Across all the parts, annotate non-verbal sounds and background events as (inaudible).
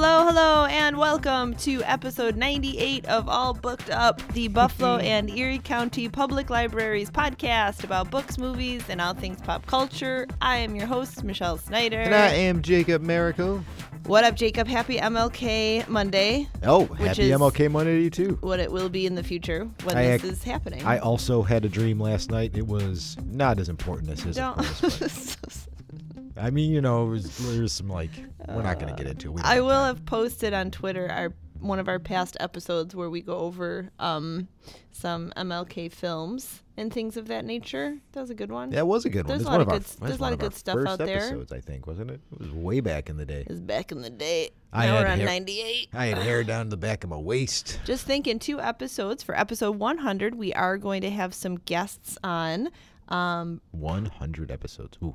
Hello, hello, and welcome to episode 98 of All Booked Up, the Buffalo mm-hmm. and Erie County Public Libraries podcast about books, movies, and all things pop culture. I am your host, Michelle Snyder. And I am Jacob Miracle. What up, Jacob? Happy MLK Monday, Oh, happy MLK Monday to you too. what it will be in the future when I this ac- is happening. I also had a dream last night. It was not as important as his. don't. course, (laughs) I mean, you know, there's some like we're not gonna get into. it. I will have posted on Twitter our one of our past episodes where we go over um, some MLK films and things of that nature. That was a good one. That was a good one. There's a lot of good there's a lot of good stuff first out there. Episodes, I think, wasn't it? It was way back in the day. It was back in the day. I now had we're on hair- 98. I had hair down the back of my waist. Just thinking two episodes for episode 100. We are going to have some guests on. Um, 100 episodes. Ooh,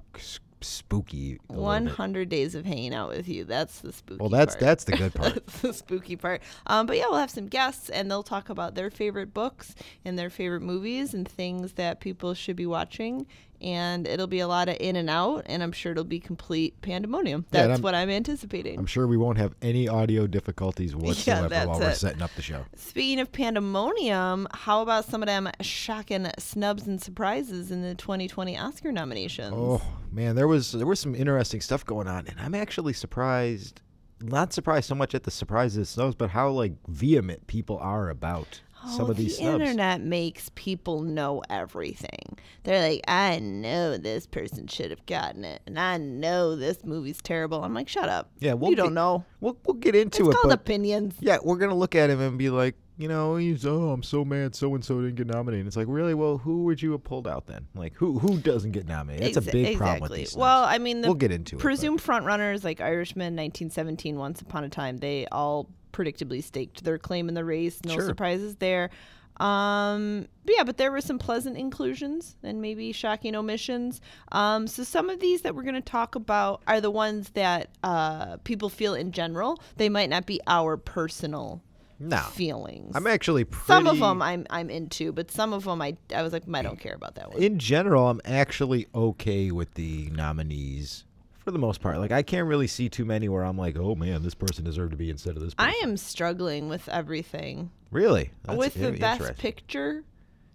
spooky. a little bit. 100 days of hanging out with you. That's the spooky. Well, that's part. that's the good (laughs) part. That's the spooky part. Um, but yeah, we'll have some guests and they'll talk about their favorite books and their favorite movies and things that people should be watching. And it'll be a lot of in and out, and I'm sure it'll be complete pandemonium. Yeah, That's I'm- what I'm anticipating. I'm sure we won't have any audio difficulties (laughs) whatsoever that's while we're setting up the show. Speaking of pandemonium, how about some of them shocking snubs and surprises in the 2020 Oscar nominations? Oh man, there was there was some interesting stuff going on, and I'm actually surprised. Not surprised so much at the surprises snubs, but how like vehement people are about Oh, some Oh, of these the snubs. internet makes people know everything. They're like, I know this person should have gotten it, and I know this movie's terrible. I'm like, shut up. Yeah, we'll you don't know. We'll we'll get into it. It's it, called opinions. yeah, we're gonna look at him and be like, you know, he's oh, I'm so mad, so and so didn't get nominated. It's like, really? Well, who would you have pulled out then? Like, who who doesn't get nominated? That's a big exactly. problem with these. Well. I mean, the we'll get into it. but- presumed front runners like Irishman, 1917, Once Upon a Time, they all predictably staked their claim in the race. No Sure. surprises there. Um, but yeah, but there were some pleasant inclusions and maybe shocking omissions. Um, so some of these that we're going to talk about are the ones that uh, people feel in general. They might not be our personal No, feelings. I'm actually pretty, some of them I'm I'm into, but some of them I I was like I don't care about that one. in general, I'm actually okay with the nominees for the most part. Like, I can't really see too many where I'm like, oh man, this person deserved to be instead of this. Person. I am struggling with everything. really That's with the best picture,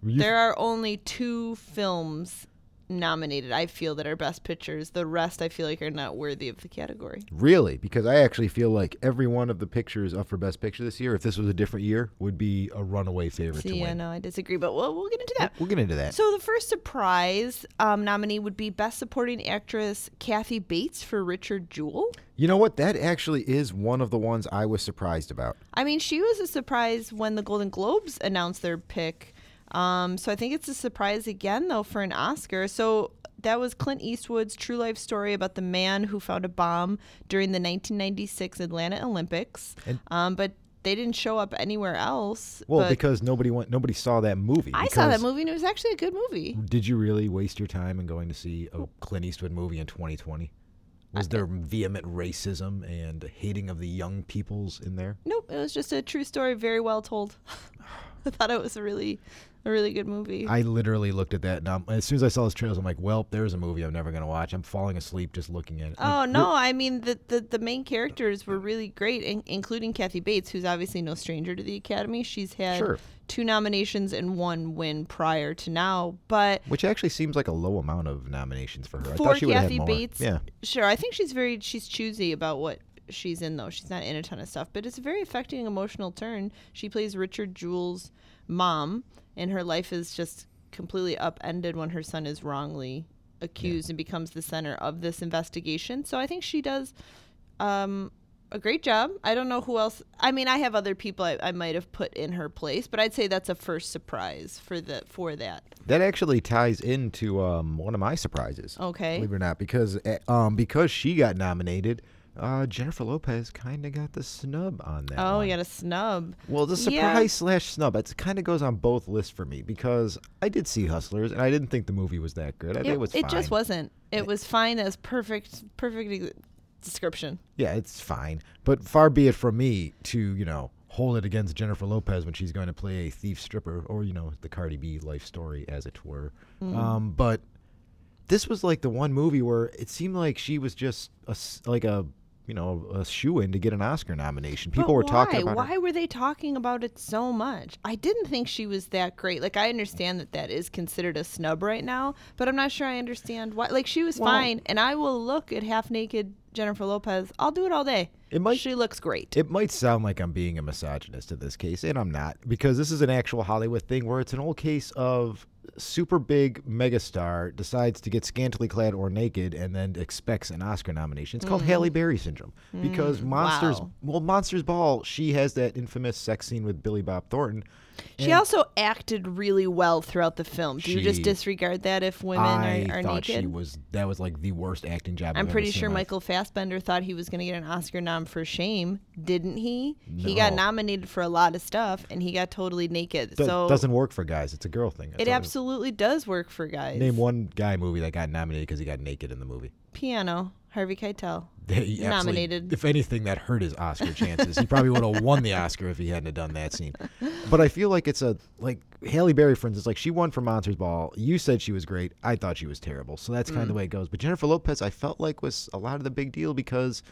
You- there are only two films nominated. I feel that are best pictures. The rest, I feel like, are not worthy of the category. Really, because I actually feel like every one of the pictures up for Best Picture this year, if this was a different year, would be a runaway favorite to See, I win. know I disagree, but we'll we'll get into that. We'll get into that. So the first surprise um, nominee would be Best Supporting Actress Kathy Bates for Richard Jewell. you know what? That actually is one of the ones I was surprised about. I mean, she was a surprise when the Golden Globes announced their pick. Um, so I think it's a surprise again, though, for an Oscar. So that was Clint Eastwood's true life story about the man who found a bomb during the 1996 Atlanta Olympics. Um, but they didn't show up anywhere else. Well, because nobody went, nobody saw that movie. I saw that movie and it was actually a good movie. Did you really waste your time in going to see a Clint Eastwood movie in 2020? Was there vehement racism and hating of the young peoples in there? Nope, it was just a true story, very well told. (laughs) I thought it was a really, a really good movie. I literally looked at that, and um, as soon as I saw those trailers, I'm like, "Well, there's a movie I'm never gonna watch." I'm falling asleep just looking at it. Oh Like, no! I mean, the, the the main characters were really great, in, including Kathy Bates, who's obviously no stranger to the Academy. She's had Sure. two nominations and one win prior to now. But Which actually seems like a low amount of nominations for her. I for thought she would have Kathy more. Bates, Yeah. sure, I think she's very she's choosy about what she's in though. She's not in a ton of stuff, but it's a very affecting emotional turn. She plays Richard Jewell's mom, and her life is just completely upended when her son is wrongly accused and becomes the center of this investigation. So I think she does um, a great job. I don't know who else. I mean, I have other people I, I might have put in her place, but I'd say that's a first surprise for the for that. That actually ties into um, one of my surprises. Okay. Believe it or not, because uh, um, because she got nominated, uh, Jennifer Lopez kind of got the snub on that. Oh, one. you got a snub. Well, the surprise Yeah. slash snub. It kind of goes on both lists for me because I did see Hustlers and I didn't think the movie was that good. I think It, it was it fine. just wasn't. It was fine as perfect, perfect description. Yeah, it's fine. But far be it from me to, you know, hold it against Jennifer Lopez when she's going to play a thief stripper or, you know, the Cardi B life story, as it were. Mm-hmm. Um, but this was like the one movie where it seemed like she was just a, like a you know, a shoe in to get an Oscar nomination. People were talking about Why her. were they talking about it so much? I didn't think she was that great. Like I understand that that is considered a snub right now, but I'm not sure I understand why. Like she was Well- fine, and I will look at half naked Jennifer Lopez. I'll do it all day. It might- She looks great. It might sound like I'm being a misogynist in this case, and I'm not, because this is an actual Hollywood thing where it's an old case of super big megastar decides to get scantily clad or naked and then expects an Oscar nomination. It's called Halle Berry syndrome because Monsters, Mm. wow. well, Monsters Ball, she has that infamous sex scene with Billy Bob Thornton. She and also acted really well throughout the film. Do you just She- disregard that if women I are, are thought naked? she was that was like the worst acting job. I've I'm ever pretty seen sure in my Michael Fassbender thought he was going to get an Oscar nom for Shame, didn't he? He got No. nominated for a lot of stuff, and he got totally naked. Do- so doesn't work for guys. It's a girl thing. That's it all absolutely does work for guys. Name one guy movie that got nominated because he got naked in the movie. Piano, Harvey Keitel. He Nominated. If anything, that hurt his Oscar chances. he probably would have won the Oscar if he hadn't have done that scene. But I feel like it's a like Halle Berry, for instance, like she won for Monsters Ball. You said she was great. I thought she was terrible. So that's kind of mm. the way it goes. But Jennifer Lopez, I felt like was a lot of the big deal because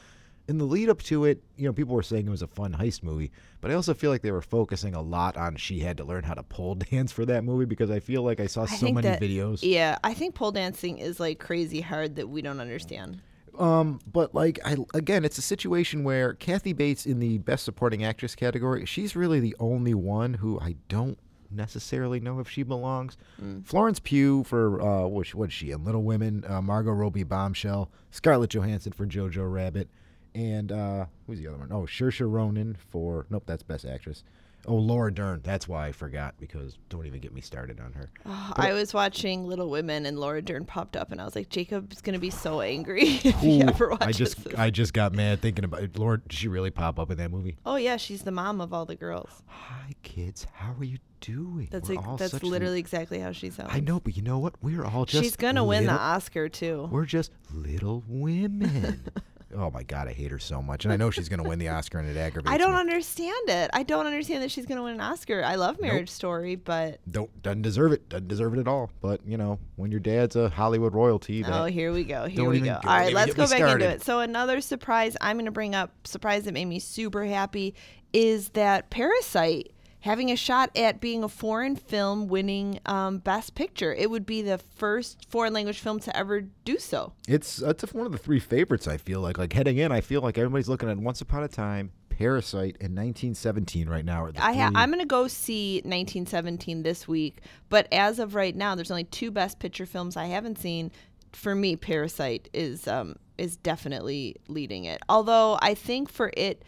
in the lead up to it, you know, people were saying it was a fun heist movie, but I also feel like they were focusing a lot on she had to learn how to pole (laughs) dance for that movie because I feel like I saw I so many that, videos. Yeah, I think pole dancing is like crazy hard that we don't understand. Um, but like I again, it's a situation where Kathy Bates in the Best Supporting Actress category, she's really the only one who I don't necessarily know if she belongs. Florence Pugh for uh, what what's she in Little Women, uh, Margot Robbie Bombshell, Scarlett Johansson for Jojo Rabbit, and uh, who's the other one? Oh, Saoirse Ronan for nope, that's Best Actress. Oh, Laura Dern. That's why I forgot because don't even get me started on her. Oh, I was watching Little Women and Laura Dern popped up, and I was like, Jacob's gonna be so angry (laughs) if he Ooh, ever I watches just this. I just got mad thinking about it. Lord, did she really pop up in that movie? oh yeah, she's the mom of all the girls. Hi kids, how are you doing? That's like, that's literally exactly how she sounds. I know, but you know what? We're all just. she's gonna win the Oscar too. We're just little women. (laughs) oh my god, I hate her so much, and I know she's gonna win the (laughs) Oscar, and it aggravates I don't me. understand it. I don't understand that she's gonna win an Oscar. I love Marriage Story, but Don't doesn't deserve it. Doesn't deserve it at all. But you know, when your dad's a Hollywood royalty, that Oh, here we go. Here we go. don't All right, let's go back into it. So another surprise I'm going to bring up, surprise that made me super happy, is that Parasite having a shot at being a foreign film winning um, Best Picture. It would be the first foreign language film to ever do so. it's it's one of the three favorites. I feel like like heading in, I feel like everybody's looking at Once Upon a Time, Parasite, and 1917 right now. The I ha- I'm going to go see 1917 this week, but as of right now, there's only two Best Picture films I haven't seen. For me, Parasite is um, is definitely leading it. Although I think for it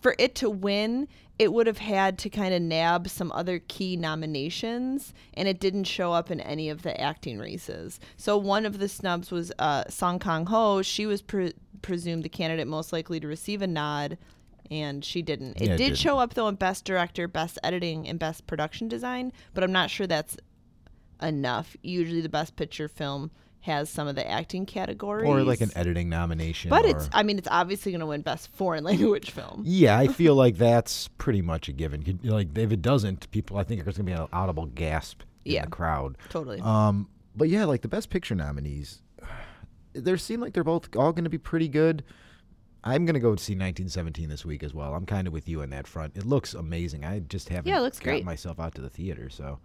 for it to win, it would have had to kind of nab some other key nominations, and it didn't show up in any of the acting races. So one of the snubs was uh, Song Kang Ho. She was pre- presumed the candidate most likely to receive a nod, and she didn't. It Yeah, did didn't. show up though in Best Director, Best Editing, and Best Production Design, but I'm not sure that's enough. Usually, the Best Picture film has some of the acting categories, or like an editing nomination. But or- it's, I mean, it's obviously going to win Best Foreign (laughs) Language Film. Yeah, I feel (laughs) like that's pretty much a given. Like if it doesn't, people I think there's gonna be an audible gasp in Yeah. the crowd. Totally. Um, but yeah, like the best picture nominees, (sighs) they seem like they're both all gonna be pretty good. I'm gonna go see 1917 this week as well. I'm kind of with you on that front. It looks amazing. I just haven't Yeah, it looks gotten great. myself out to the theater, so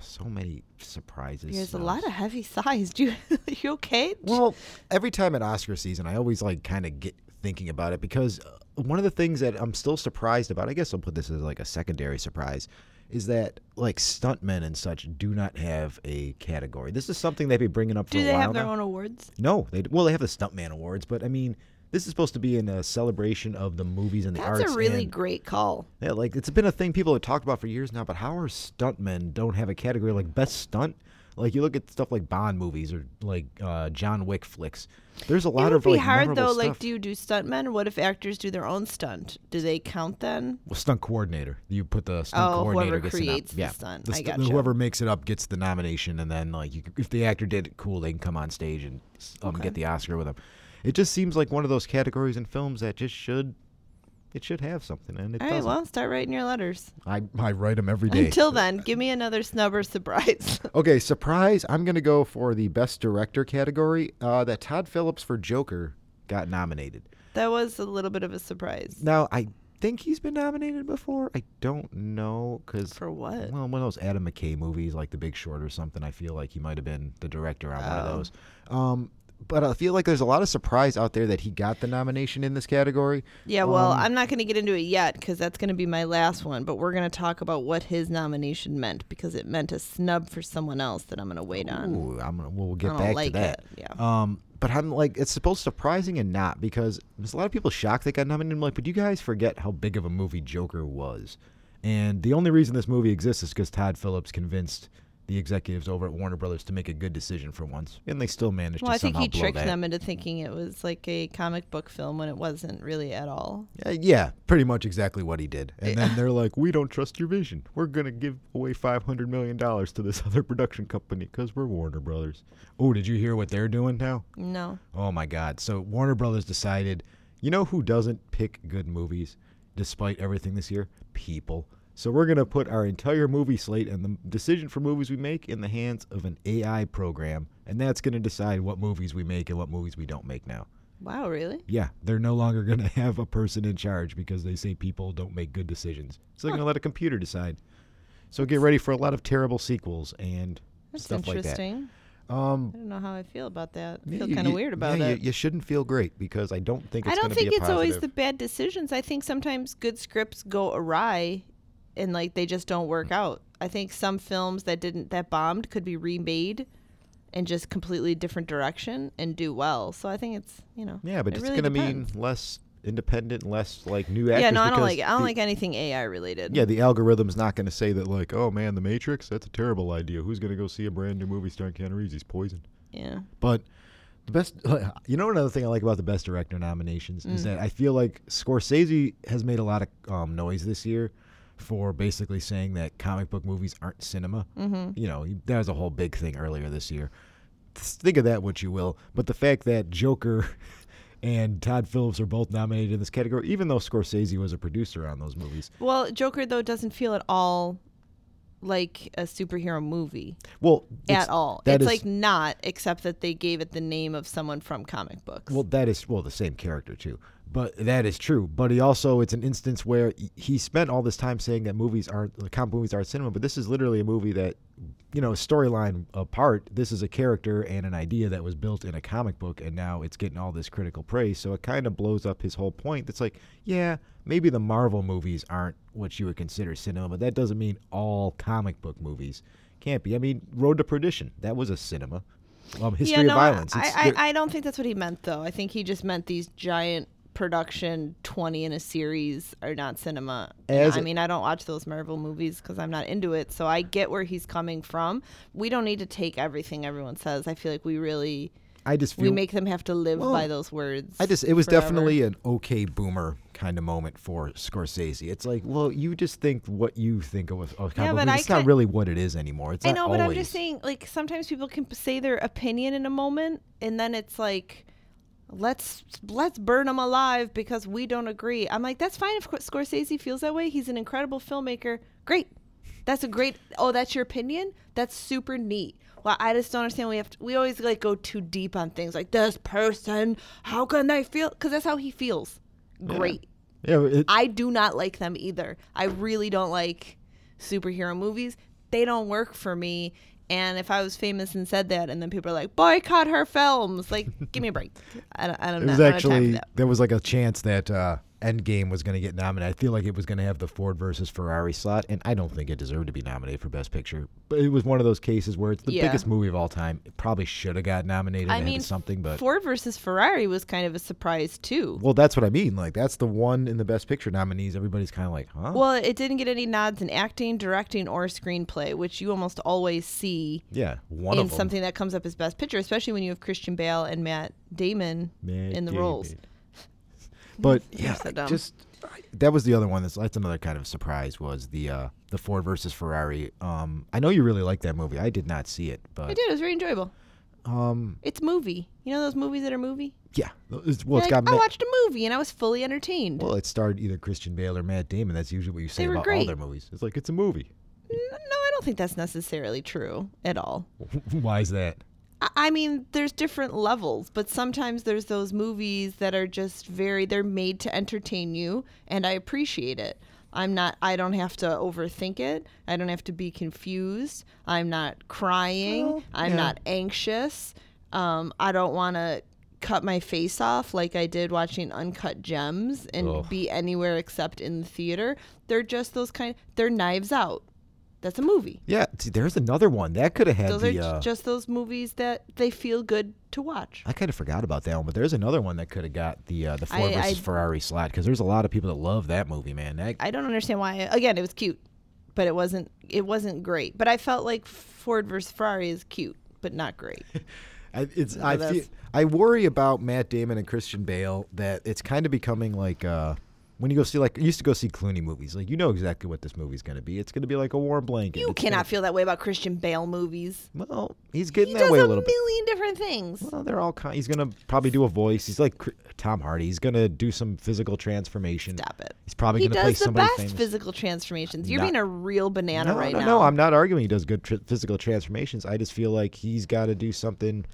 so many surprises. There's a lot of heavy sighs. (laughs) Do you, you okay? Well, every time at Oscar season, I always like kind of get thinking about it because uh, one of the things that I'm still surprised about, I guess I'll put this as like a secondary surprise, is that like stuntmen and such do not have a category. This is something they've been bringing up for Do a while. Do they have their now. own awards? No, they well they have the stuntman awards, but I mean. This is supposed to be in a celebration of the movies and the That's arts. That's a really and- great call. yeah, like it's been a thing people have talked about for years now. But how are stuntmen don't have a category like best stunt? Like you look at stuff like Bond movies or like uh, John Wick flicks. There's a lot It lot would of be like hard though. Like, do you do stuntmen? What if actors do their own stunt? Do they count then? Well, stunt coordinator. You put the stunt Oh, coordinator whoever gets the nom- creates the yeah, stunt. the stu- gotcha. Whoever makes it up gets the nomination, and then like you, if the actor did it cool, they can come on stage and um, Okay. get the Oscar with them. It just seems like one of those categories in films that just should it should have something, and it All right, doesn't. well, start writing your letters. I I write them every day. Until then, give me another snub or surprise. (laughs) Okay, surprise! I'm gonna go for the best director category. Uh, that Todd Phillips for Joker got nominated. That was a little bit of a surprise. Now I think he's been nominated before. I don't know because For what? well, one of those Adam McKay movies, like The Big Short or something. I feel like he might have been the director on one of Oh. those. Um, but I feel like there's a lot of surprise out there that he got the nomination in this category. Yeah, well, Um, I'm not going to get into it yet because that's going to be my last one. But we're going to talk about what his nomination meant because it meant a snub for someone else that I'm going to wait on. Ooh, I'm gonna, we'll get back like to that. it. Yeah. Um, but I'm like, it's supposed surprising and not because there's a lot of people shocked they got nominated. I'm like, but you guys forget how big of a movie Joker was, and the only reason this movie exists is because Todd Phillips convinced the executives over at Warner Brothers to make a good decision for once, and they still managed well, to I think somehow he tricked that. them into thinking it was like a comic book film when it wasn't really at all. Uh, yeah, pretty much exactly what he did. And then they're like, "We don't trust your vision. We're gonna give away five hundred million dollars to this (laughs) other production company because we're Warner Brothers." Oh, did you hear what they're doing now? No. Oh my God! So Warner Brothers decided, you know who doesn't pick good movies, despite everything this year? People. So we're gonna put our entire movie slate and the decision for movies we make in the hands of an AI program, and that's gonna decide what movies we make and what movies we don't make now. Wow, really? Yeah, they're no longer going (laughs) to have a person in charge because they say people don't make good decisions. So they're going to let a computer decide. So get ready for a lot of terrible sequels and That's stuff like that. interesting. Um, I don't know how I feel about that. I yeah, feel kind of weird about yeah, it. You, you shouldn't feel great because I don't think it's I don't think it's always the bad decisions. I think sometimes good scripts go awry and like they just don't work out. I think some films that didn't that bombed could be remade in just completely different direction and do well. So I think it's, you know. Yeah, but it it's really going to depends. mean less independent, less like new actors. Yeah, no, I don't like. I don't the- like anything AI related. Yeah, the algorithm's not going to say that like, oh man, The Matrix, that's a terrible idea. Who's going to go see a brand new movie starring Keanu Reeves? He's poisoned. Yeah. But the best, (laughs) you know, another thing I like about the best director nominations is Mm. that I feel like Scorsese has made a lot of um, noise this year for basically saying that comic book movies aren't cinema. Mm-hmm. You know, that was a whole big thing earlier this year. Think of that what you will. But the fact that Joker (laughs) and Todd Phillips are both nominated in this category, even though Scorsese was a producer on those movies. Well, Joker though doesn't feel at all like a superhero movie Well, at all. It's is- like not, except that they gave it the name of someone from comic books. Well, that is well the same character too, but that is true. But he also it's an instance where he- spent all this time saying that movies aren't the comic movies aren't cinema, but this is literally a movie that, you know, storyline apart. This is a character and an idea that was built in a comic book, and now it's getting all this critical praise. So it kind of blows up his whole point. That's like, yeah, maybe the Marvel movies aren't what you would consider cinema, but that doesn't mean all comic book movies can't be. I mean, Road to Perdition that was a cinema. Um, History yeah, no, of Violence. I, I, I don't think that's what he meant, though. I think he just meant these giant production 20 in a series are not cinema. As I mean, I don't watch those Marvel movies because I'm not into it. So I get where he's coming from. We don't need to take everything everyone says. I feel like we really I just feel we make them have to live Well, by those words. I just it was forever. definitely an okay boomer kind of moment for Scorsese. It's like, well, you just think what you think of a, of Yeah, but. I It's not really what it is anymore. It's I know, but I'm just saying, like, sometimes people can say their opinion in a moment, and then it's like, let's let's burn them alive because we don't agree. I'm like, that's fine if Scorsese feels that way. He's an incredible filmmaker. Great, that's a great. Oh, that's your opinion. That's super neat. Well, I just don't understand. We have to, we always like go too deep on things like this person. How can they feel? Because that's how he feels. Great. yeah, it, I do not like them either. I really don't like superhero movies. They don't work for me. And if I was famous and said that, and then people are like, boycott her films, like, give me a break. I don't, I don't it know. was I don't have time for actually there was like a chance that uh, Endgame was going to get nominated. I feel like it was going to have the Ford versus Ferrari slot, and I don't think it deserved to be nominated for Best Picture. But it was one of those cases where it's the Yeah. biggest movie of all time. It probably should have got nominated I mean, something, but Ford versus Ferrari was kind of a surprise too. well, that's what I mean. Like that's the one in the Best Picture nominees. Everybody's kind of like, huh? Well, it didn't get any nods in acting, directing, or screenplay, which you almost always see yeah, one in of them. something that comes up as Best Picture, especially when you have Christian Bale and Matt Damon Matt in the roles. But yeah, so dumb. just that was the other one. That's that's another kind of surprise was the uh, the Ford versus Ferrari. Um, I know you really like that movie. I did not see it, but I did. It was very enjoyable. um, It's movie. You know those movies that are movie? yeah. It's, well, it's like, got I watched a movie and I was fully entertained. well, it starred either Christian Bale or Matt Damon. That's usually what you say about all their movies. It's like it's a movie. No, I don't think that's necessarily true at all. (laughs) Why is that? I- I mean, there's different levels, but sometimes there's those movies that are just very, they're made to entertain you, and I appreciate it. I'm not, I don't have to overthink it. I don't have to be confused. I'm not crying. Well, I'm yeah. not anxious. Um, I don't want to cut my face off like I did watching Uncut Gems and Ugh. be anywhere except in the theater. They're just those kind, they're knives out. That's a movie. Yeah, see, there's another one that could have had Those the. are uh, just those movies that they feel good to watch. I kind of forgot about that one, but there's another one that could have got the uh, the Ford I- versus I- Ferrari slot because there's a lot of people that love that movie, man. That, I don't understand why. Again, it was cute, but it wasn't. It wasn't great. But I felt like Ford versus Ferrari is cute, but not great. (laughs) I, it's So I feel, I worry about Matt Damon and Christian Bale that it's kind of becoming like uh, when you go see like you used to go see Clooney movies. Like you know exactly what this movie's going to be. It's going to be like a warm blanket. You It's cannot gonna- feel that way about Christian Bale movies. Well, he's getting does that way a little bit. a million different things. Well, they're all kind. He's gonna probably do a voice. He's like Tom Hardy. He's gonna do some physical transformation. Stop it. He's probably He gonna play does the best physical transformations. You're Not- being a real banana no, right no, now. no. I'm not arguing he does good tr- physical transformations. I just feel like he's got to do something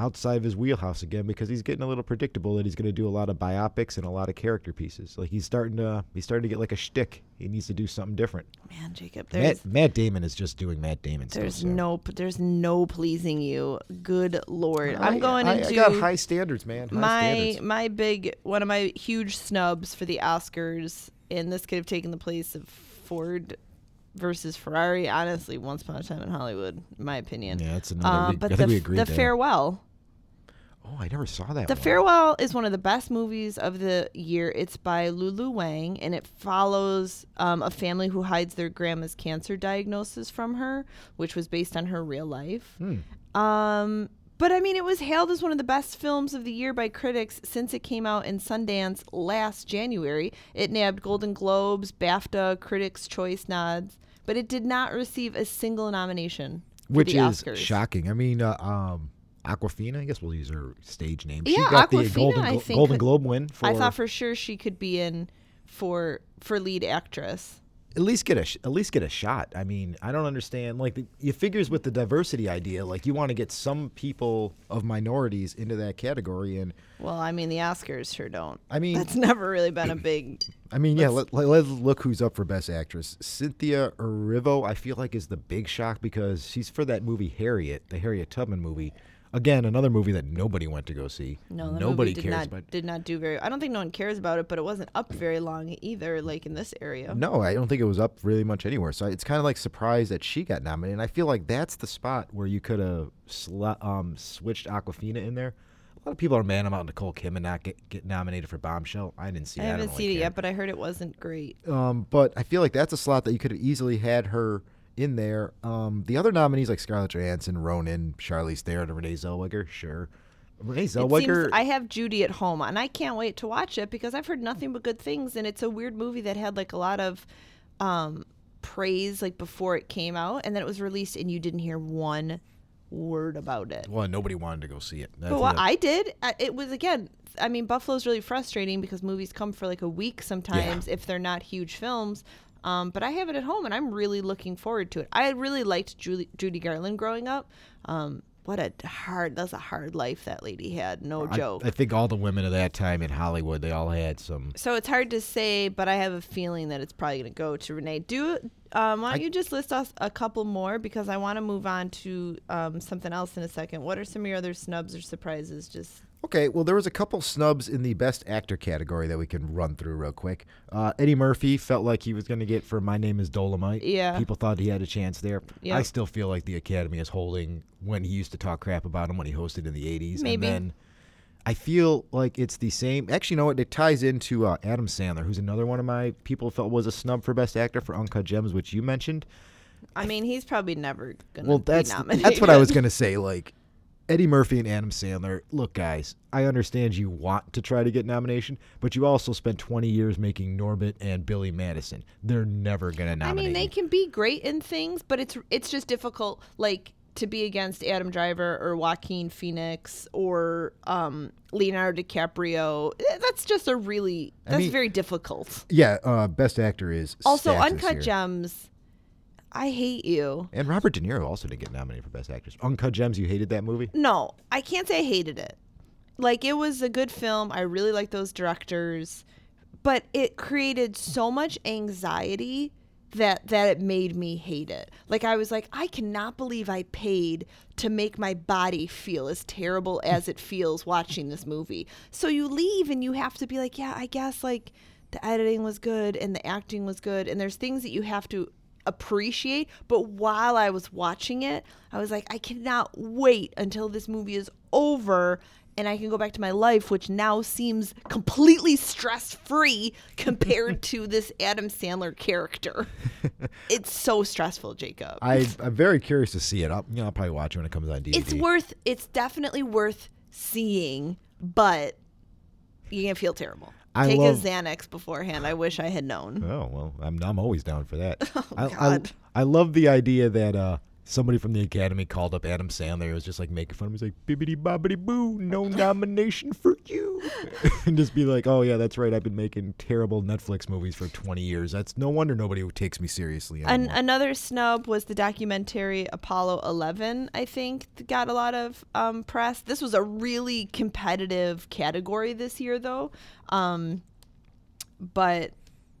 outside of his wheelhouse again because he's getting a little predictable that he's going to do a lot of biopics and a lot of character pieces. Like he's starting to he's starting to get like a shtick. He needs to do something different. Man, Jacob, there's Matt, Matt Damon is just doing Matt Damon. there's still, so. no there's no pleasing you. Good lord, I- I'm going I, into I got high standards, man. High my standards. my big one of my huge snubs for the Oscars, and this could have taken the place of Ford versus Ferrari. Honestly, Once Upon a Time in Hollywood, in my opinion. Yeah, that's another. Uh, we, but I the, we f- agreed the farewell, Oh, I never saw that. the one. farewell is one of the best movies of the year. It's by Lulu Wang, and it follows um, a family who hides their grandma's cancer diagnosis from her, which was based on her real life. Hmm. Um, but I mean, it was hailed as one of the best films of the year by critics since it came out in Sundance last January. It nabbed Golden Globes, BAFTA, Critics' Choice nods, but it did not receive a single nomination which is Oscars. shocking. I mean, uh, um, Awkwafina. I guess we'll use her stage name. she Yeah, got the Golden, I Glo- think Golden could- Globe win for I thought for sure she could be in for for lead actress. at least get a sh- at least get a shot. I mean, I don't understand. Like, the, it figures with the diversity idea, like you want to get some people of minorities into that category, and Well, I mean, the Oscars sure don't. I mean, That's never really been a (clears throat) big. I mean, yeah. Let, let, let's look who's up for Best Actress. Cynthia Erivo, I feel like is the big shock because she's for that movie Harriet, the Harriet Tubman movie. Again, another movie that nobody went to go see. No, nobody did cares not about. did not do very. I don't think no one cares about it, but it wasn't up very long either. Like in this area. No, I don't think it was up really much anywhere. So it's kind of like surprised that she got nominated. And I feel like that's the spot where you could have sl- um, switched Awkwafina in there. A lot of people are mad about Nicole Kidman not get, get nominated for Bombshell. I didn't see I that. haven't don't seen really it care. yet, but I heard it wasn't great. Um, but I feel like that's a slot that you could have easily had her in there. Um, the other nominees like Scarlett Johansson, Ronan, Charlize Theron, and Renee Zellweger, sure. Renee It seems Zellweger, I have Judy at home, and I can't wait to watch it because I've heard nothing but good things, and it's a weird movie that had like a lot of um, praise like before it came out, and then it was released, and you didn't hear one word about it. well, nobody wanted to go see it. That's But what it. I did, it was again. I mean, Buffalo's really frustrating because movies come for like a week sometimes if they're not huge films. Um, but I have it at home, and I'm really looking forward to it. I really liked Julie, Judy Garland growing up. Um, what a hard, that's a hard life that lady had. No I- joke. I think all the women of that time in Hollywood, they all had some. so it's hard to say, but I have a feeling that it's probably going to go to Renee. Do um, why don't you just list us a couple more because I want to move on to um, something else in a second. What are some of your other snubs or surprises? Just Okay, well, there was a couple snubs in the Best Actor category that we can run through real quick. Uh, Eddie Murphy felt like he was going to get for My Name Is Dolemite. Yeah. People thought he had a chance there. Yep. I still feel like the Academy is holding when he used to talk crap about him when he hosted in the 80s. Maybe. And then I feel like it's the same. Actually, you know what? It ties into uh, Adam Sandler, who's another one of my people felt was a snub for Best Actor for Uncut Gems, which you mentioned. I mean, he's probably never going to Well, that's nominated. that's what I was (laughs) gonna say. Like Eddie Murphy and Adam Sandler. Look, guys, I understand you want to try to get nomination, but you also spent 20 years making Norbit and Billy Madison. They're never gonna nominate. I mean, they you. can be great in things, but it's it's just difficult, like to be against Adam Driver or Joaquin Phoenix or um, Leonardo DiCaprio. That's just a really I that's mean- very difficult. Yeah, uh, Best Actor is Also, Uncut. Gems. I hate you. And Robert De Niro also didn't get nominated for Best Actress. Uncut Gems, you hated that movie? No, I can't say I hated it. Like it was a good film. I really like those directors, but it created so much anxiety that that it made me hate it. Like I was like, I cannot believe I paid to make my body feel as terrible as it feels watching this movie. So you leave and you have to be like, yeah, I guess like the editing was good and the acting was good and there's things that you have to appreciate. But while I was watching it, I was like, I cannot wait until this movie is over and I can go back to my life, which now seems completely stress free (laughs) compared to this Adam Sandler character. (laughs) it's so stressful, Jacob. I, I'm very curious to see it. I'll, you know, I'll probably watch it when it comes on DVD. it's worth. It's definitely worth seeing, but you're gonna feel terrible. I Take love- a Xanax beforehand. I wish I had known. Oh well, I'm I'm always down for that. (laughs) Oh, I, God. I I love the idea that uh somebody from the Academy called up Adam Sandler. It was just like making fun of him. He's like bibbity bobbity boo, no (laughs) nomination for you, (laughs) and just be like, oh yeah, that's right. I've been making terrible Netflix movies for 20 years. That's no wonder nobody takes me seriously An- another snub was the documentary Apollo 11. I think got a lot of um, press. This was a really competitive category this year, though. Um, but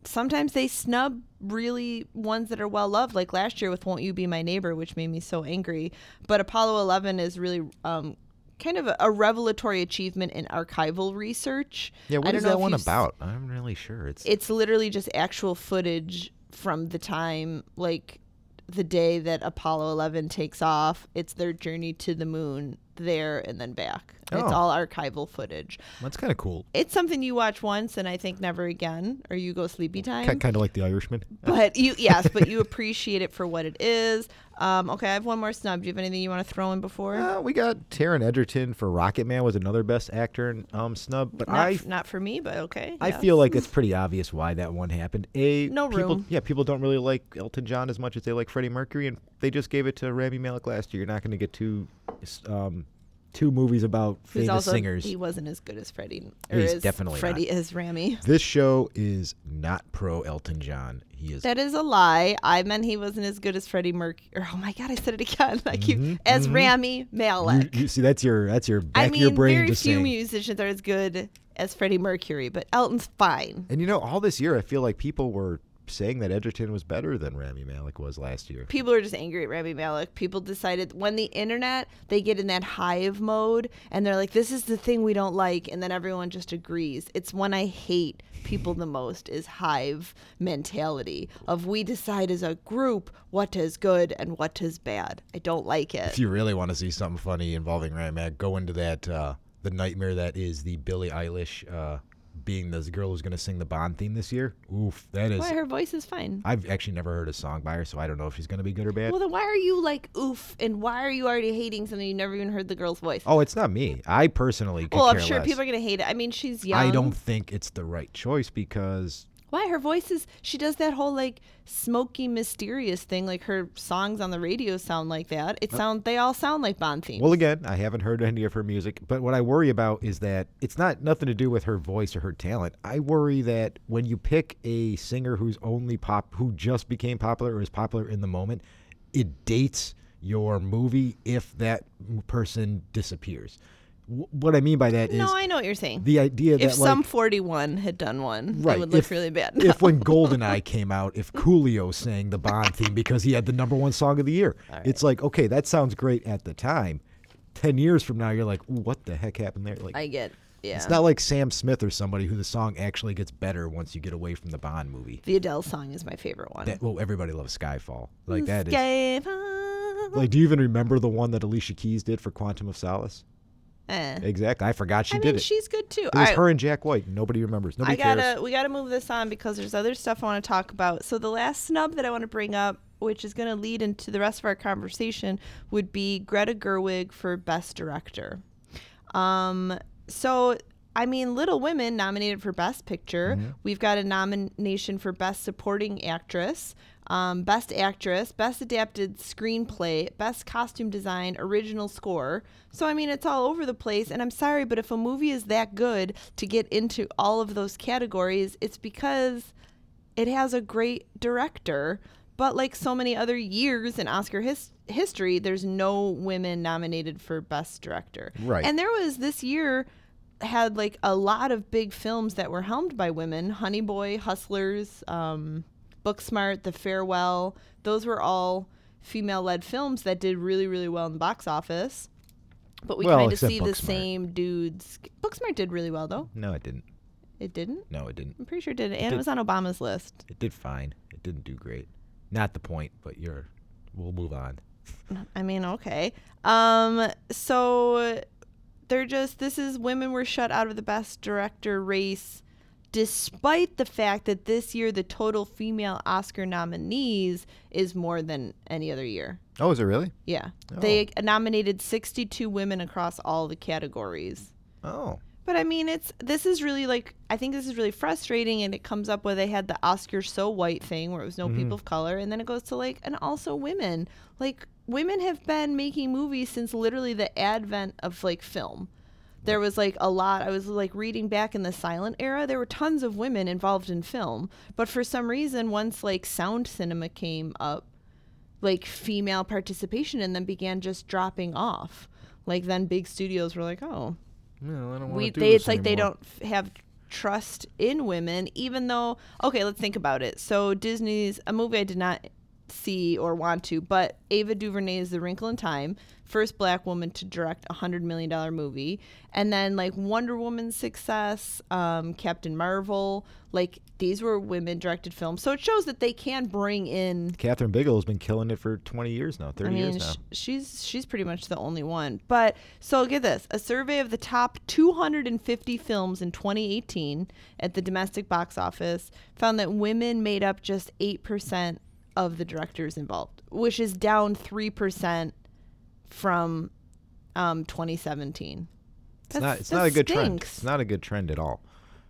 sometimes they snub really ones that are well loved, like last year with "Won't You Be My Neighbor," which made me so angry. But Apollo 11 is really. Um, Kind of a, a revelatory achievement in archival research. yeah, what don't that one about? I'm really sure it's. it's literally just actual footage from the time like the day that Apollo 11 takes off. It's their journey to the moon there and then back. It's Oh. all archival footage. that's kind of cool. It's something you watch once and I think never again or you go sleepy time. Kind of like The Irishman. But you yes, but you (laughs) appreciate it for what it is. Um, okay, I have one more snub. Do you have anything you want to throw in before? Uh, we got Taron Egerton for Rocket Man was another Best Actor um, snub, but not, I f- not for me, but okay. I feel like (laughs) it's pretty obvious why that one happened. A No people, room. Yeah, people don't really like Elton John as much as they like Freddie Mercury, and they just gave it to Rami Malek last year. You're not going to get two, um, two movies about Who's famous also, singers. He wasn't as good as Freddie. Or He's as definitely Freddie as Rami. This show is not pro Elton John. He is. That is a lie. I meant he wasn't as good as Freddie Mercury. Oh my god, I said it again. (laughs) I keep Mhm, as mhm. Rami Malek. you see, that's your that's your back I of your mean, brain very just few saying. musicians are as good as Freddie Mercury, but Elton's fine. And you know, all this year, I feel like people were saying that Egerton was better than Rami Malek was last year. People are just angry at Rami Malek. People decided when the internet they get in that hive mode and they're like, "This is the thing we don't like," and then everyone just agrees. It's when I hate people the most is hive mentality of we decide as a group what is good and what is bad. I don't like it. If you really want to see something funny involving Rami Malek, go into that uh, the nightmare that is the Billie Eilish uh, being the girl who's going to sing the Bond theme this year. Oof, that is. Why her voice is fine. I've actually never heard a song by her, so I don't know if she's going to be good or bad. Well, then why are you like oof? And why are you already hating something you never even heard the girl's voice? oh, it's not me. I personally could well, I'm sure less. people are gonna hate it. I mean, she's young. I don't think it's the right choice because Why her voice is? She does that whole like smoky, mysterious thing. Like her songs on the radio sound like that. It sound. They all sound like Bond themes. Well, again, I haven't heard any of her music, but what I worry about is that it's not nothing to do with her voice or her talent. I worry that when you pick a singer who's only pop, who just became popular or is popular in the moment, it dates your movie if that person disappears. W- what I mean by that is no, I know what you're saying. the idea that if some like, 41 had done one, Right, it would look if- really bad. if when (laughs) Goldeneye came out, if Coolio sang the Bond theme because he had the number one song of the year, it's like okay, that sounds great at the time. Ten years from now, you're like, what the heck happened there? Like, I get. Yeah. it's not like Sam Smith or somebody who the song actually gets better once you get away from the Bond movie. the Adele song is my favorite one. That well, everybody loves Skyfall. Like that is. Skyfall. Like, do you even remember the one that Alicia Keys did for Quantum of Solace? Eh. Exactly. I forgot she I did mean, it. she's good too. it was her and Jack White. Nobody remembers. Nobody I gotta cares. we gotta move this on because there's other stuff I want to talk about. So the last snub that I want to bring up, which is gonna lead into the rest of our conversation, would be Greta Gerwig for Best Director. Um, so I mean, Little Women nominated for Best Picture. Mm-hmm. We've got a nomination for Best Supporting Actress, um, Best Actress, Best Adapted Screenplay, Best Costume Design, Original Score. So I mean, it's all over the place. And I'm sorry, but if a movie is that good to get into all of those categories, it's because it has a great director But like so many other years in Oscar his- history, there's no women nominated for Best Director. Right. And there was this year had like a lot of big films that were helmed by women. Honey Boy, Hustlers, um, Booksmart, The Farewell. Those were all female-led films that did really, really well in the box office. But we Well, kind of see the same dudes. Booksmart did really well though. No, it didn't. It didn't. No, it didn't. I'm pretty sure it did, and it did. was on Obama's list. It did fine. It didn't do great. Not the point, but you're. We'll move on. (laughs) I mean, okay. Um, so they're just this is women were shut out of the best director race despite the fact that this year the total female Oscar nominees is more than any other year. Oh, is it really? Yeah. Oh. They nominated 62 women across all the categories. Oh. But I mean, it's this is really like I think this is really frustrating, and it comes up where they had the Oscar so white thing where it was no people mm-hmm. of color, and then it goes to like and also women. Like women have been making movies since literally the advent of like film. There was like a lot. I was like reading back in the silent era. There were tons of women involved in film, but for some reason, once like sound cinema came up, like female participation in them began just dropping off. Like then big studios were like, oh, No, I don't want we to do they it's like they don't f- have trust in women even though okay let's think about it so disney's a movie i did not see or want to but ava duvernay's the wrinkle in time first black woman to direct a hundred million dollar movie and then like wonder woman's success um, captain marvel like these were women directed films so it shows that they can bring in Kathryn Bigelow's been killing it for 20 years now, 30 I mean, years now. sh- she's she's pretty much the only one. But so get this: a survey of the top 250 films in 2018 at the domestic box office found that women made up just eight percent of the directors involved, which is down three percent from um, 2017. It's That's- not. It's not a good trend. It's not a good trend at all.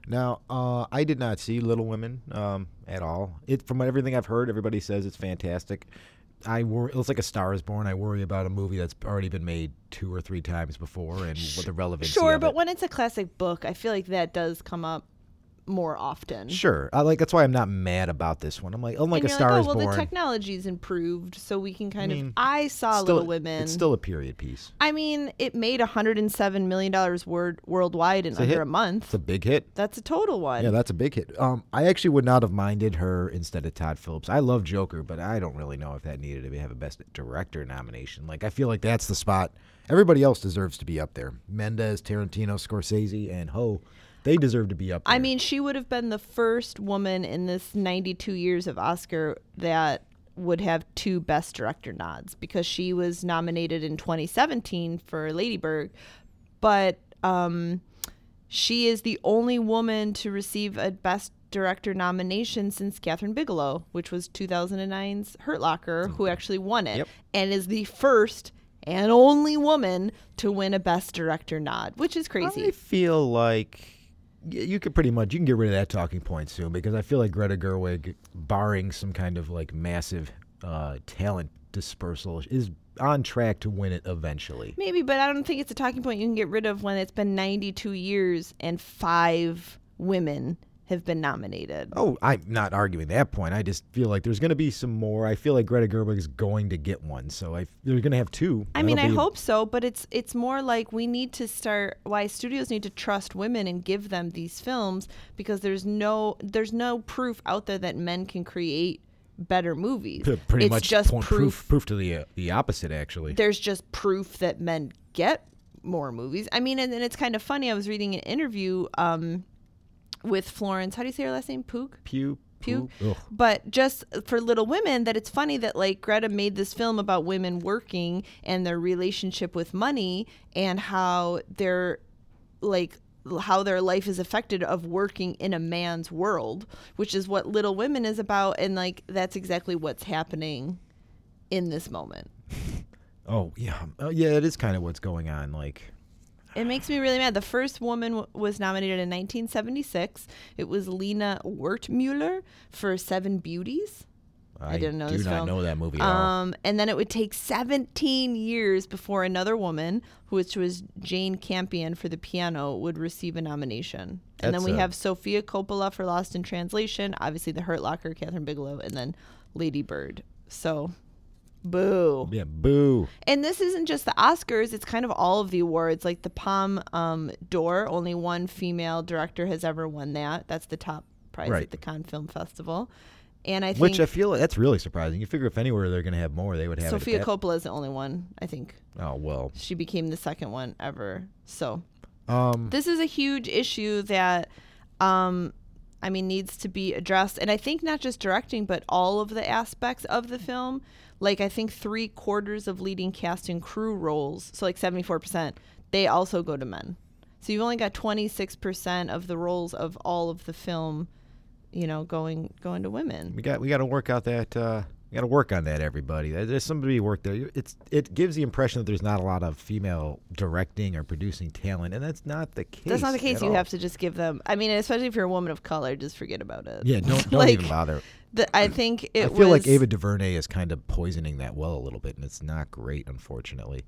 Now, uh, I did not see Little Women um, at all. It from everything I've heard, everybody says it's fantastic. I worry. It's like a Star is Born. I worry about a movie that's already been made two or three times before, and what the relevance. Sure, of but it. when it's a classic book, I feel like that does come up more often. Sure, I like that's why I'm not mad about this one. I'm like, unlike and a Star like, oh, is well, Born. the technology's improved, so we can kind mean, of. I saw Little Women. It's still a period piece. I mean, it made 107 million dollars word worldwide in a under hit. a month. It's a big hit. That's a total one. Yeah, that's a big hit. Um, I actually would not have minded her instead of Todd Phillips. I love Joker, but I don't really know if that needed to have a Best Director nomination. Like, I feel like that's the spot. Everybody else deserves to be up there. Mendes, Tarantino, Scorsese, and Ho, they deserve to be up there. I mean, she would have been the first woman in this 92 years of Oscar that would have two Best Director nods because she was nominated in 2017 for Ladybird, but um, she is the only woman to receive a Best Director nomination since Kathryn Bigelow, which was 2009's Hurt Locker, who actually won it, Yep. and is the first and only woman to win a Best Director nod, which is crazy. I feel like you could pretty much you can get rid of that talking point soon because I feel like Greta Gerwig, barring some kind of like massive uh, talent dispersal, is on track to win it eventually. Maybe, but I don't think it's a talking point you can get rid of when it's been 92 years and five women have been nominated. Oh, I'm not arguing that point. I just feel like there's going to be some more. I feel like Greta Gerwig is going to get one, so I they're going to have two. I mean, I be- hope so, but it's it's more like we need to start why studios need to trust women and give them these films because there's no there's no proof out there that men can create better movies. P- pretty it's much just point- proof proof to the uh, the opposite actually. there's just proof that men get more movies. I mean, and, and it's kind of funny. I was reading an interview um, with Florence. How do you say her last name? Pook. Pew Pew. Ugh. But just for Little Women, that it's funny that like Greta made this film about women working and their relationship with money and how they're like how their life is affected of working in a man's world, which is what Little Women is about, and like that's exactly what's happening in this moment. (laughs) Oh yeah, uh, yeah. It is kind of what's going on. Like It makes me really mad. The first woman w- was nominated in 1976. It was Lina Wertmuller for Seven Beauties. I, didn't know do this not film. know that movie at all. Um, and then it would take 17 years before another woman, which was Jane Campion for the piano, would receive a nomination. and then we a- have Sofia Coppola for Lost in Translation, obviously The Hurt Locker, Kathryn Bigelow, and then Lady Bird. So, boo. Yeah, boo. And this isn't just the Oscars; it's kind of all of the awards. Like the Palm um, d'Or, only one female director has ever won that. That's the top prize Right. at the Cannes Film Festival. And I think Which I feel that's really surprising. You figure if anywhere they're going to have more, they would have Sofia. Coppola is the only one. I think Oh well. she became the second one ever. So Um, this is a huge issue that, um, I mean, needs to be addressed. And I think not just directing, but all of the aspects of the film. Like I think three quarters of leading cast and crew roles, so like seventy four percent, they also go to men. So you've only got twenty six percent of the roles of all of the film, you know, going going to women. we got we got to work out that. Uh, we got to work on that, everybody. There- There's somebody work there. It's it gives the impression that there's not a lot of female directing or producing talent, and that's not the case. That's not the case. You all. have to just give them. I mean, especially if you're a woman of color, just forget about it. Yeah, don't (laughs) don't Like, even bother. The, I think it I feel like Ava DuVernay is kind of poisoning that well a little bit, and it's not great, unfortunately.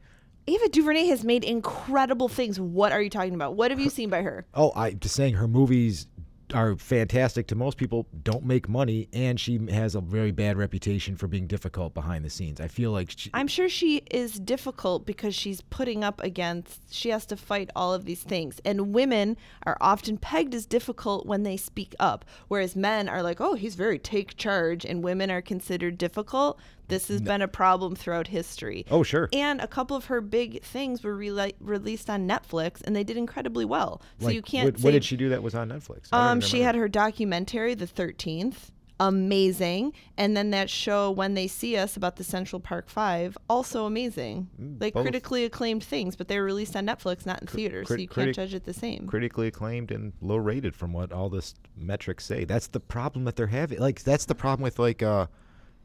Ava DuVernay has made incredible things. What are you talking about? What have you seen by her? Oh, I'm just saying her movies are fantastic to most people, don't make money, and she has a very bad reputation for being difficult behind the scenes. I feel like she, I'm sure she is difficult because she's putting up against, she has to fight all of these things. And women are often pegged as difficult when they speak up, whereas men are like, oh, he's very take charge, and women are considered difficult. This has been a problem throughout history. Oh, sure. And a couple of her big things were rele- released on Netflix, and they did incredibly well. So like, you can't What, say what did she do that was on Netflix? Um, she had her documentary, The Thirteenth, amazing, and then that show When They See Us about the Central Park Five, also amazing. like Mm, both. critically acclaimed things, but they were released on Netflix, not in theaters, so crit- you can't critic- judge it the same. critically acclaimed and low rated from what all this metrics say. That's the problem that they're having. Like that's the problem with like uh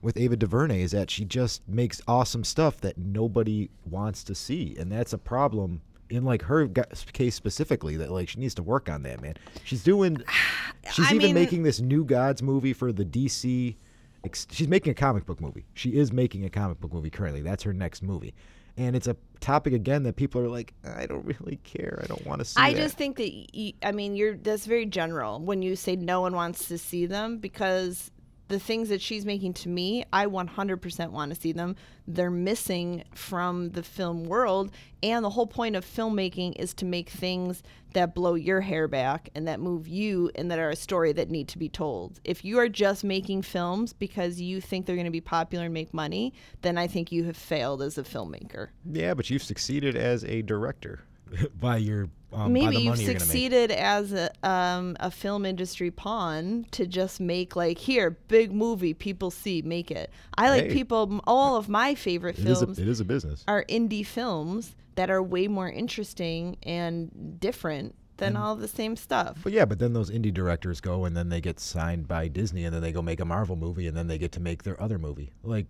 with Ava DuVernay is that she just makes awesome stuff that nobody wants to see, and that's a problem in like her case specifically. That like she needs to work on that, man. She's doing. (sighs) She's I even mean- making this New Gods movie for the DC. She's making a comic book movie. She is making a comic book movie currently. That's her next movie. And it's a topic again that people are like, I don't really care. I don't want to see. I that." just think that you, i mean, you're that's very general when you say no one wants to see them because the things that she's making to me, I 100% want to see them. They're missing from the film world, and the whole point of filmmaking is to make things that blow your hair back and that move you and that are a story that need to be told. If you are just making films because you think they're going to be popular and make money, then I think you have failed as a filmmaker. Yeah, but you've succeeded as a director (laughs) by your um, maybe you've money you're make. succeeded as a, um, a film industry pawn to just make like here big movie people see make it i like Hey. people all of my favorite It is, a, films it is a business. are indie films that are way more interesting and different than all the same stuff But yeah, but then those indie directors go and then they get signed by Disney and then they go make a Marvel movie and then they get to make their other movie. Like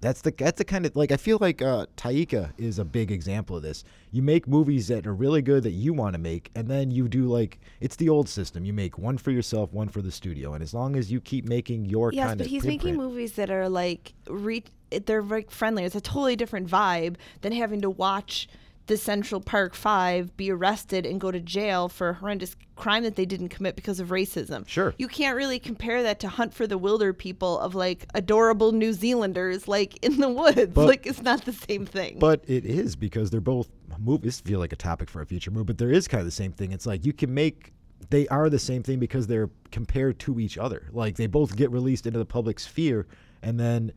that's the that's the kind of like I feel like uh, Taika is a big example of this. You make movies that are really good that you want to make, and then you do like it's the old system. You make one for yourself, one for the studio, and as long as you keep making your yes kind but he's making movies that are like re- they're like friendly it's a totally different vibe than having to watch the Central Park Five be arrested and go to jail for a horrendous crime that they didn't commit because of racism. Sure. You can't really compare that to Hunt for the Wilderpeople of like adorable New Zealanders like in the woods. But- like it's not the same thing. But it is because they're both movies. Feel like a topic for a future movie, but there is kind of the same thing. It's like you can make. They are the same thing because they're compared to each other. Like they both get released into the public sphere, and then th-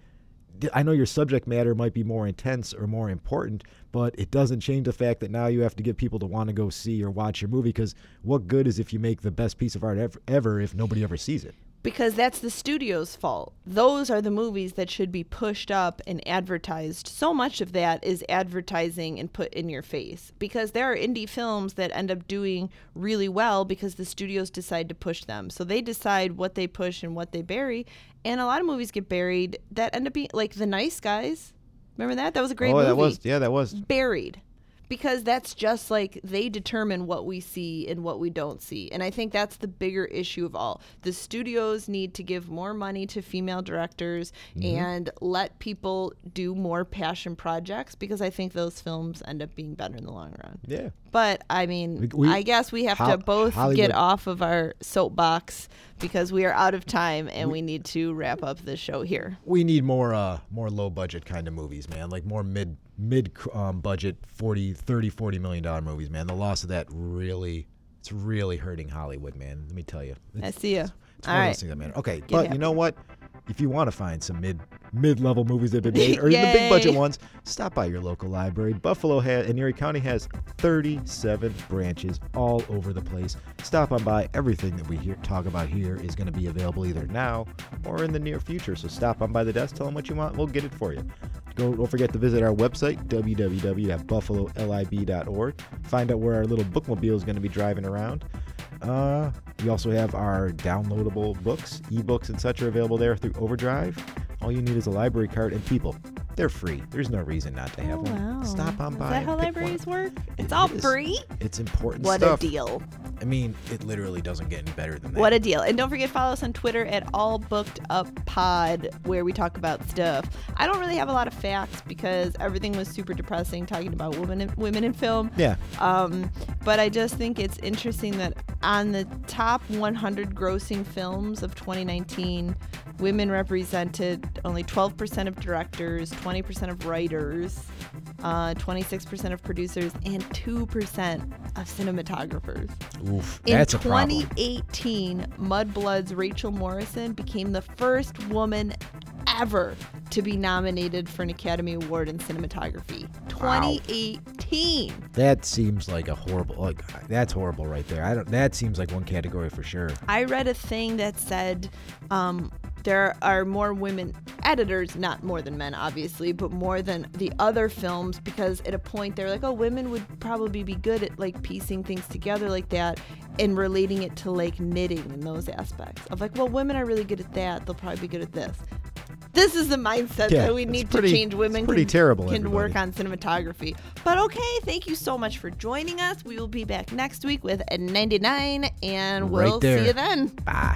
I know your subject matter might be more intense or more important, but it doesn't change the fact that now you have to get people to want to go see or watch your movie. Because what good is if you make the best piece of art ever, ever if nobody ever sees it? because that's the studio's fault. Those are the movies that should be pushed up and advertised. So much of that is advertising and put in your face because there are indie films that end up doing really well because the studios decide to push them. So they decide what they push and what they bury. And a lot of movies get buried that end up being like The Nice Guys. Remember that? That was a great oh, movie. that was yeah, that was. buried. because that's just like they determine what we see and what we don't see. And I think that's the bigger issue of all. The studios need to give more money to female directors Mm-hmm. and let people do more passion projects because I think those films end up being better in the long run. Yeah. But I mean, We- we- I guess we have Ho- to both Hollywood- get off of our soapbox because we are out of time and we need to wrap up the show here. we need more uh more low budget kind of movies man like more mid mid um, budget 40 30 40 million dollar movies man the loss of that really it's really hurting hollywood man let me tell you it's, I see you. it's All one of right. those things that matter okay but happy. you know what if you want to find some mid mid level movies that have been made (laughs) or even the big budget ones stop by your local library. Buffalo has and erie county has 37 branches all over the place. Stop on by everything that we hear, talk about here is going to be available either now or in the near future. So stop on by the desk tell them what you want we'll get it for you. Go, don't forget to visit our website, www.buffalolib.org. Find out where our little bookmobile is going to be driving around. Uh, we also have our downloadable books, ebooks, and such are available there through Overdrive. All you need is a library card and people. They're free. There's no reason not to have Oh, one. wow. Stop on Is by. that how pick one libraries work? It's It all is. free? It's important What stuff. a deal. I mean, it literally doesn't get any better than that. What a deal. And don't forget to follow us on Twitter at All Booked Up Pod, where we talk about stuff. I don't really have a lot of facts because everything was super depressing talking about women in, women in film. yeah. Um, but I just think it's interesting that on the top 100 grossing films of 2019, women represented only 12% of directors, 20% of writers, uh, 26% of producers, and 2% of cinematographers. Oof. In That's a problem. 2018, Mudbound's Rachel Morrison became the first woman ever to be nominated for an Academy Award in cinematography. 2018. That seems like a horrible. Like that's horrible right there. I don't. That seems like one category for sure. I read a thing that said um, there are more women editors, not more than men, obviously, but more than the other films because at a point they're like, oh, women would probably be good at like piecing things together like that and relating it to like knitting and those aspects of like, well, women are really good at that. They'll probably be good at this. This is the mindset Yeah, that we need pretty- to change. Women pretty can, terrible, can work on cinematography. But okay, thank you so much for joining us. We will be back next week with a 99, and we'll see you then. Bye.